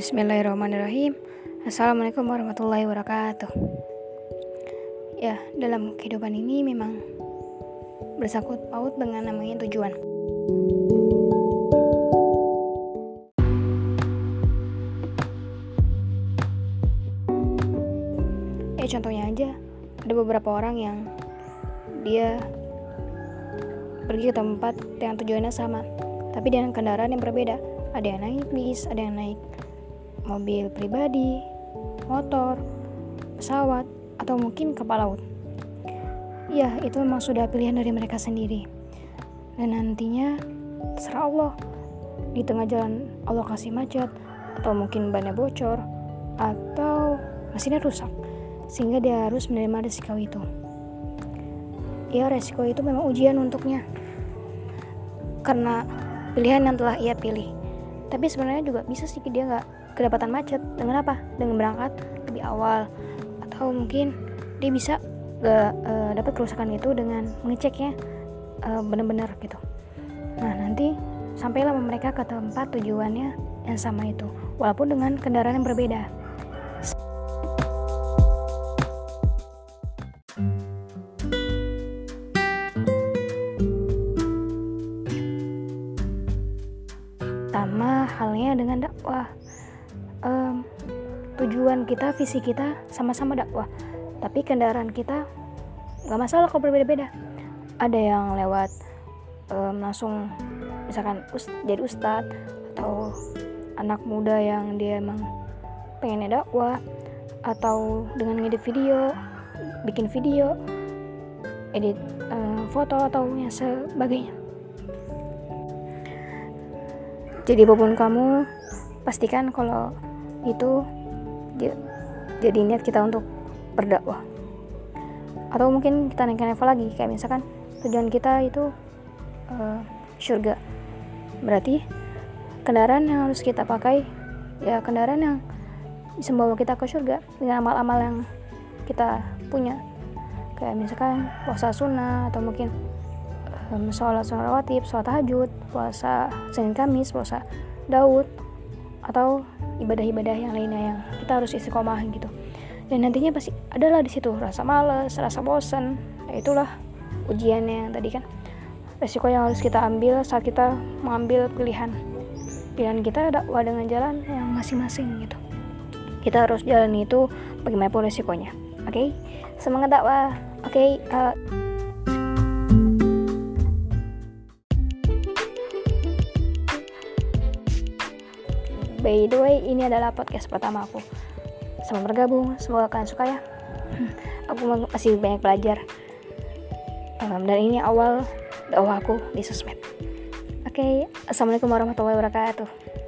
Bismillahirrahmanirrahim. Assalamualaikum warahmatullahi wabarakatuh. Ya, dalam kehidupan ini memang bersangkut paut dengan namanya tujuan. Ya contohnya aja Ada beberapa orang yang Dia Pergi ke tempat yang tujuannya sama Tapi dengan kendaraan yang berbeda. Ada yang naik bis, ada yang naik mobil pribadi, motor, pesawat, atau mungkin kapal laut. Ya, itu memang sudah pilihan dari mereka sendiri. Dan nantinya terserah Allah. Di tengah jalan Allah kasih macet, atau mungkin bannya bocor, atau mesinnya rusak, sehingga dia harus menerima resiko itu. Ya, resiko itu memang ujian untuknya. Karena pilihan yang telah ia pilih. Tapi sebenarnya juga bisa sih dia nggak kedapatan macet. Dengan apa? Dengan berangkat lebih awal. Atau mungkin dia bisa gak uh, dapat kerusakan itu dengan mengeceknya uh, benar-benar gitu. Nah nanti sampailah mereka ke tempat tujuannya yang sama itu. Walaupun dengan kendaraan yang berbeda. Sama halnya dengan dakwah um, tujuan kita visi kita sama-sama dakwah. Tapi kendaraan kita nggak masalah kalau berbeda-beda. Ada yang lewat um, langsung misalkan us jadi ustadz atau anak muda yang dia emang pengennya dakwah atau dengan ngedit video bikin video edit um, foto atau yang sebagainya. Jadi apa pun kamu pastikan kalau itu jadi niat kita untuk berdakwah. Atau mungkin kita naikkan level lagi kayak misalkan tujuan kita itu uh, surga. Berarti kendaraan yang harus kita pakai ya kendaraan yang bisa membawa kita ke surga dengan amal-amal yang kita punya. Kayak misalkan puasa sunnah atau mungkin um, sholat sunnah rawatib, sholat tahajud, puasa Senin Kamis, puasa Daud atau ibadah-ibadah yang lainnya yang kita harus istiqomah gitu. Dan nantinya pasti adalah di situ rasa males rasa bosan ya itulah ujiannya yang tadi kan. Resiko yang harus kita ambil saat kita mengambil pilihan. Pilihan kita dakwah dengan jalan yang masing-masing gitu. Kita harus jalan itu bagaimanapun resikonya. Oke? Okay? semangat dakwah. Oke? Okay, uh, By the way, ini adalah podcast pertama aku. Selamat bergabung, semoga kalian suka ya. aku masih banyak belajar. Um, dan ini awal dakwah aku di sosmed. Oke, okay, assalamualaikum warahmatullahi wabarakatuh.